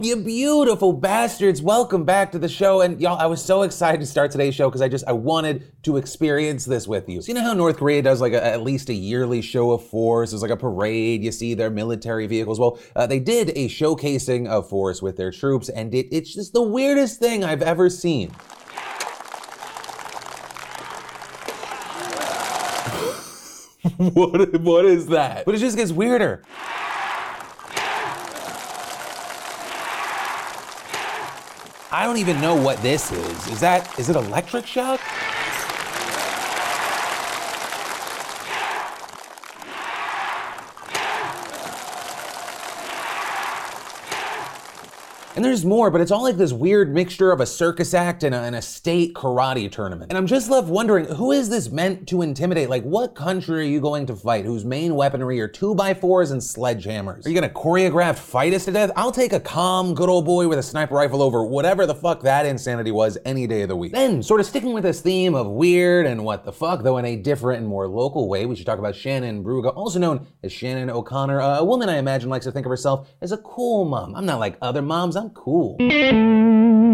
you beautiful bastards? Welcome back to the show. And y'all, I was so excited to start today's show because I just I wanted to experience this with you. So you know how North Korea does like a, at least a yearly show of force? There's like a parade. You see their military vehicles. Well, uh, they did a showcasing of force with their troops, and it, it's just the weirdest thing I've ever seen. what, what is that? But it just gets weirder. I don't even know what this is. Is that, is it electric shock? And there's more, but it's all like this weird mixture of a circus act and a, and a, state karate tournament. And I'm just left wondering, who is this meant to intimidate? Like, what country are you going to fight whose main weaponry are two by fours and sledgehammers? Are you gonna choreograph fight us to death? I'll take a calm, good old boy with a sniper rifle over whatever the fuck that insanity was any day of the week. Then, sort of sticking with this theme of weird and what the fuck, though in a different and more local way, we should talk about Shannon Brugha, also known as Shannon O'Connor, a woman I imagine likes to think of herself as a cool mom. I'm not like other moms, I'm cool.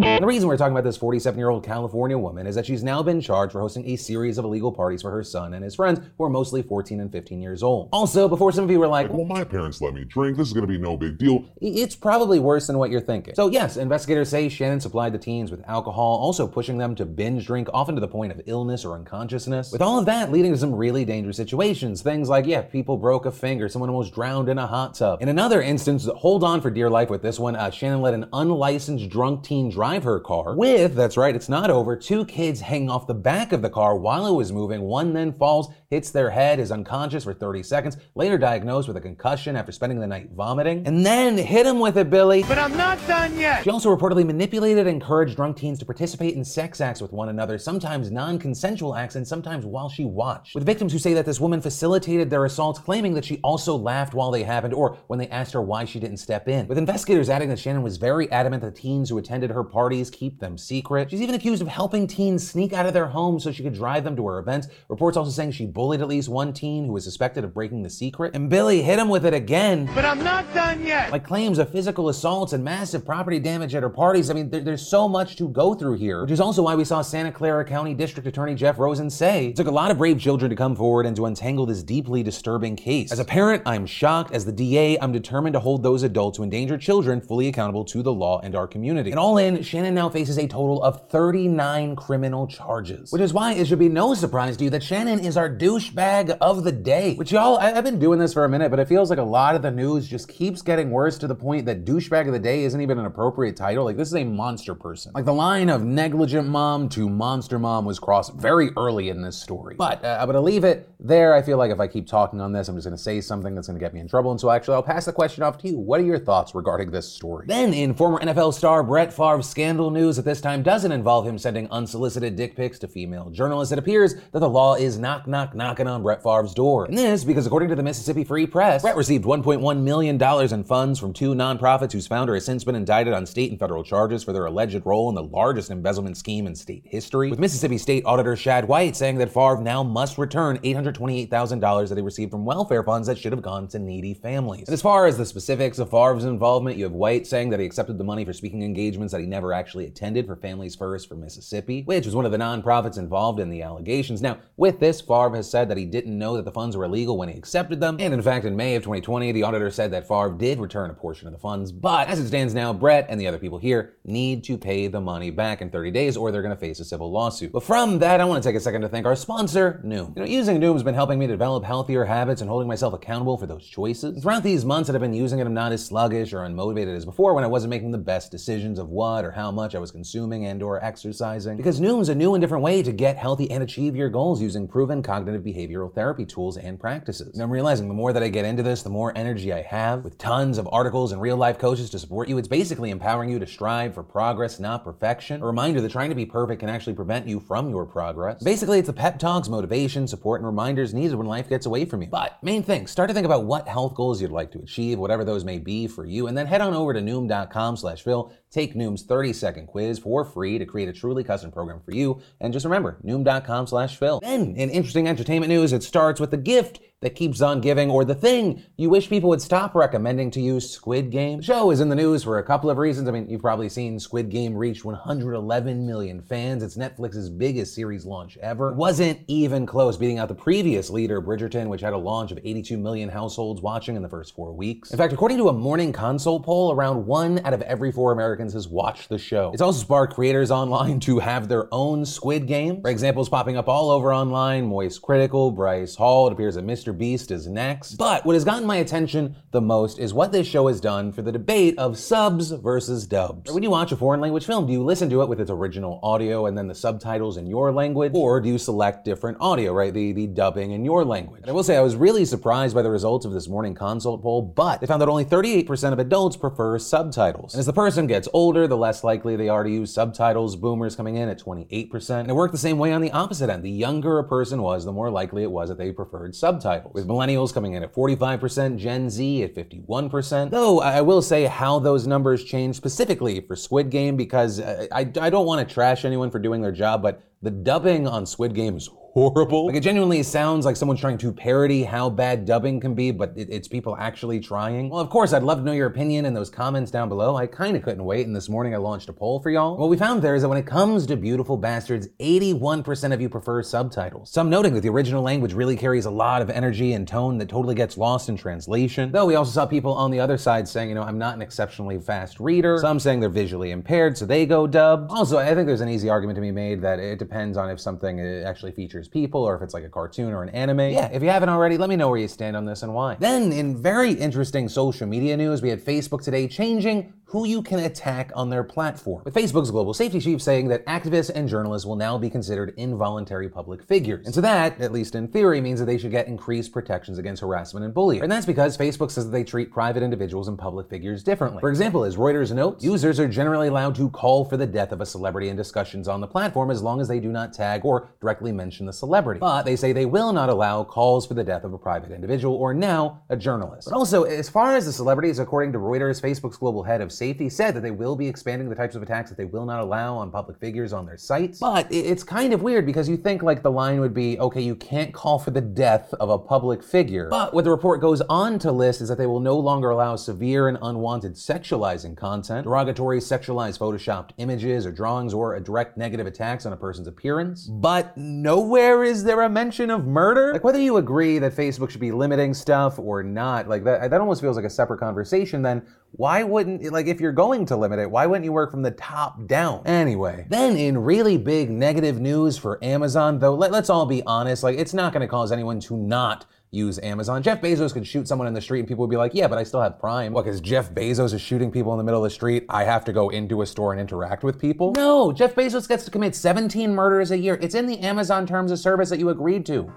The reason we're talking about this 47 year old California woman is that she's now been charged for hosting a series of illegal parties for her son and his friends, who are mostly 14 and 15 years old. Also, before some of you were like, well, my parents let me drink, this is gonna be no big deal. It's probably worse than what you're thinking. So, yes, investigators say Shannon supplied the teens with alcohol, also pushing them to binge drink, often to the point of illness or unconsciousness. With all of that leading to some really dangerous situations. Things like, yeah, people broke a finger, someone almost drowned in a hot tub. In another instance, hold on for dear life with this one, uh, Shannon let an unlicensed drunk teen drive her car with, that's right, it's not over, two kids hanging off the back of the car while it was moving. One then falls, hits their head, is unconscious for 30 seconds, later diagnosed with a concussion after spending the night vomiting, and then hit him with it, Billy. But I'm not done yet. She also reportedly manipulated and encouraged drunk teens to participate in sex acts with one another, sometimes non consensual acts, and sometimes while she watched. With victims who say that this woman facilitated their assaults, claiming that she also laughed while they happened or when they asked her why she didn't step in. With investigators adding that Shannon was very adamant that teens who attended her parties keep them secret. She's even accused of helping teens sneak out of their homes so she could drive them to her events. Reports also saying she bullied at least one teen who was suspected of breaking the secret. And Billy hit him with it again. But I'm not done yet. Like claims of physical assaults and massive property damage at her parties. I mean, there, there's so much to go through here, which is also why we saw Santa Clara County District Attorney Jeff Rosen say it took a lot of brave children to come forward and to untangle this deeply disturbing case. As a parent, I'm shocked. As the DA, I'm determined to hold those adults who endanger children fully accountable to the law and our community. And all in, Shannon now faces a total of 39 criminal charges. Which is why it should be no surprise to you that Shannon is our douchebag of the day. Which y'all, I, have been doing this for a minute, but it feels like a lot of the news just keeps getting worse to the point that douchebag of the day isn't even an appropriate title. Like this is a monster person. Like the line of negligent mom to monster mom was crossed very early in this story. But uh, I'm gonna leave it there. I feel like if I keep talking on this, I'm just gonna say something that's gonna get me in trouble. And so actually, I'll pass the question off to you. What are your thoughts regarding this story? Then, in former NFL star Brett Favre's scandal news at this time doesn't involve him sending unsolicited dick pics to female journalists, it appears that the law is knock knock knocking on Brett Favre's door. And this because according to the Mississippi Free Press, Brett received $1.1 million in funds from two nonprofits whose founder has since been indicted on state and federal charges for their alleged role in the largest embezzlement scheme in state history. With Mississippi State Auditor Shad White saying that Favre now must return $828,000 that he received from welfare funds that should have gone to needy families. And as far as the specifics of Favre's involvement, you have White saying that he accepted the money for speaking engagements that he never actually attended for Families First for Mississippi, which was one of the nonprofits involved in the allegations. Now, with this, Favre has said that he didn't know that the funds were illegal when he accepted them, and in fact, in May of 2020, the auditor said that Favre did return a portion of the funds, but as it stands now, Brett and the other people here need to pay the money back in 30 days or they're going to face a civil lawsuit. But from that, I want to take a second to thank our sponsor, Noom. You know, using Noom has been helping me develop healthier habits and holding myself accountable for those choices. Throughout these months that I've been using it, I'm not as sluggish or unmotivated as before when I wasn't making the best decisions of what or how much I was consuming and or exercising. Because Noom's a new and different way to get healthy and achieve your goals using proven cognitive behavioral therapy tools and practices. And I'm realizing the more that I get into this, the more energy I have with tons of articles and real life coaches to support you. It's basically empowering you to strive for progress, not perfection. A reminder that trying to be perfect can actually prevent you from your progress. Basically, it's the pep talks, motivation, support, and reminders needed when life gets away from you. But main thing, start to think about what health goals you'd like to achieve, whatever those may be for you, and then head on over to noom.com slash Phil. Take Noom's 30 second quiz for free to create a truly custom program for you. And just remember, noom.com slash Phil. Then, in interesting entertainment news, it starts with the gift that keeps on giving, or the thing you wish people would stop recommending to you, Squid Game? The show is in the news for a couple of reasons. I mean, you've probably seen Squid Game reach 111 million fans. It's Netflix's biggest series launch ever. It wasn't even close, beating out the previous leader, Bridgerton, which had a launch of 82 million households watching in the first four weeks. In fact, according to a morning consult poll, around one out of every four Americans has watched the show. It's also sparked creators online to have their own Squid Game. For examples popping up all over online, MoistCr1TiKaL, Bryce Hall, it appears that Mr. Beast is next. But what has gotten my attention the most is what this show has done for the debate of subs versus dubs. When you watch a foreign language film, do you listen to it with its original audio and then the subtitles in your language? Or do you select different audio, right? The, the dubbing in your language. And I will say I was really surprised by the results of this morning consult poll, but they found that only 38% of adults prefer subtitles. And as the person gets older, the less likely they are to use subtitles, boomers coming in at 28%. And it worked the same way on the opposite end. The younger a person was, the more likely it was that they preferred subtitles. With millennials coming in at 45%, Gen Z at 51%. Though I will say how those numbers change specifically for Squid Game because I, I, I don't want to trash anyone for doing their job, but the dubbing on Squid Game is horrible. Like it genuinely sounds like someone's trying to parody how bad dubbing can be, but it, it's people actually trying. Well, of course, I'd love to know your opinion in those comments down below. I kind of couldn't wait, and this morning I launched a poll for y'all. What we found there is that when it comes to beautiful bastards, 81% of you prefer subtitles. Some noting that the original language really carries a lot of energy and tone that totally gets lost in translation. Though we also saw people on the other side saying, you know, I'm not an exceptionally fast reader. Some saying they're visually impaired, so they go dubbed. Also, I think there's an easy argument to be made that it depends on if something uh, actually features people or if it's like a cartoon or an anime. Yeah, if you haven't already, let me know where you stand on this and why. Then, in very interesting social media news, we had Facebook today changing who you can attack on their platform. With Facebook's global safety chief saying that activists and journalists will now be considered involuntary public figures. And so that, at least in theory, means that they should get increased protections against harassment and bullying. And that's because Facebook says that they treat private individuals and public figures differently. For example, as Reuters notes, users are generally allowed to call for the death of a celebrity in discussions on the platform as long as they do not tag or directly mention the celebrity. But they say they will not allow calls for the death of a private individual or now a journalist. But also, as far as the celebrities, according to Reuters, Facebook's global head of safety said that they will be expanding the types of attacks that they will not allow on public figures on their sites. But it's kind of weird because you think like the line would be, okay, you can't call for the death of a public figure. But what the report goes on to list is that they will no longer allow severe and unwanted sexualizing content, derogatory sexualized photoshopped images or drawings, or a direct negative attacks on a person's appearance. But nowhere is there a mention of murder. Like whether you agree that Facebook should be limiting stuff or not, like that, that almost feels like a separate conversation then why wouldn't like if you're going to limit it why wouldn't you work from the top down anyway then in really big negative news for amazon though let, us all be honest like it's not to cause anyone to not use Amazon. Jeff Bezos could shoot someone in the street and people would be like, yeah, but I still have Prime. What, because Jeff Bezos is shooting people in the middle of the street, I have to go into a store and interact with people? No, Jeff Bezos gets to commit 17 murders a year. It's in the Amazon terms of service that you agreed to.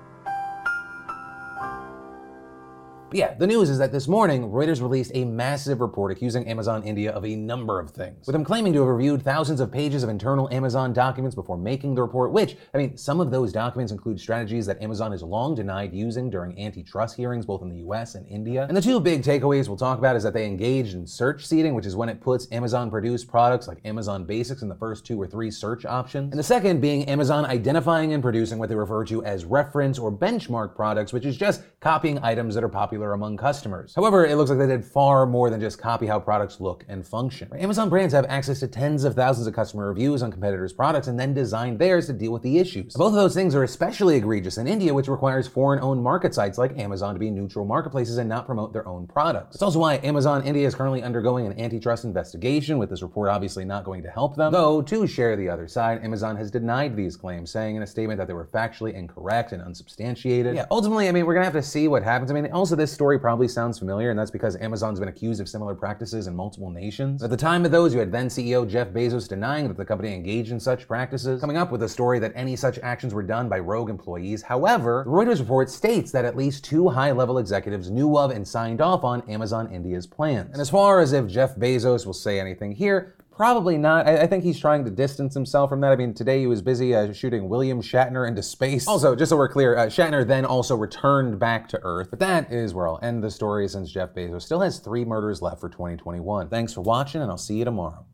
Yeah, the news is that this morning, Reuters released a massive report accusing Amazon India of a number of things, with them claiming to have reviewed thousands of pages of internal Amazon documents before making the report, which, I mean, some of those documents include strategies that Amazon has long denied using during antitrust hearings both in the US and India. And the two big takeaways we'll talk about is that they engaged in search seeding, which is when it puts Amazon produced products like Amazon Basics in the first two or three search options. And the second being Amazon identifying and producing what they refer to as reference or benchmark products, which is just copying items that are popular popular among customers. However, it looks like they did far more than just copy how products look and function. Amazon brands have access to tens of thousands of customer reviews on competitors' products and then design theirs to deal with the issues. Both of those things are especially egregious in India, which requires foreign owned market sites like Amazon to be neutral marketplaces and not promote their own products. It's also why Amazon India is currently undergoing an antitrust investigation, with this report obviously not going to help them. Though, to share the other side, Amazon has denied these claims, saying in a statement that they were factually incorrect and unsubstantiated. Yeah, ultimately, I mean, we're gonna have to see what happens. I mean, also, this story probably sounds familiar, and that's because Amazon's been accused of similar practices in multiple nations. At the time of those, you had then CEO Jeff Bezos denying that the company engaged in such practices, coming up with a story that any such actions were done by rogue employees. However, the Reuters report states that at least two high level executives knew of and signed off on Amazon India's plans. And as far as if Jeff Bezos will say anything here, Probably not. I, I, think he's trying to distance himself from that. I mean, today he was busy uh, shooting William Shatner into space. Also, just so we're clear, uh, Shatner then also returned back to Earth. But that is where I'll end the story since Jeff Bezos still has three murders left for 2021. Thanks for watching, and I'll see you tomorrow.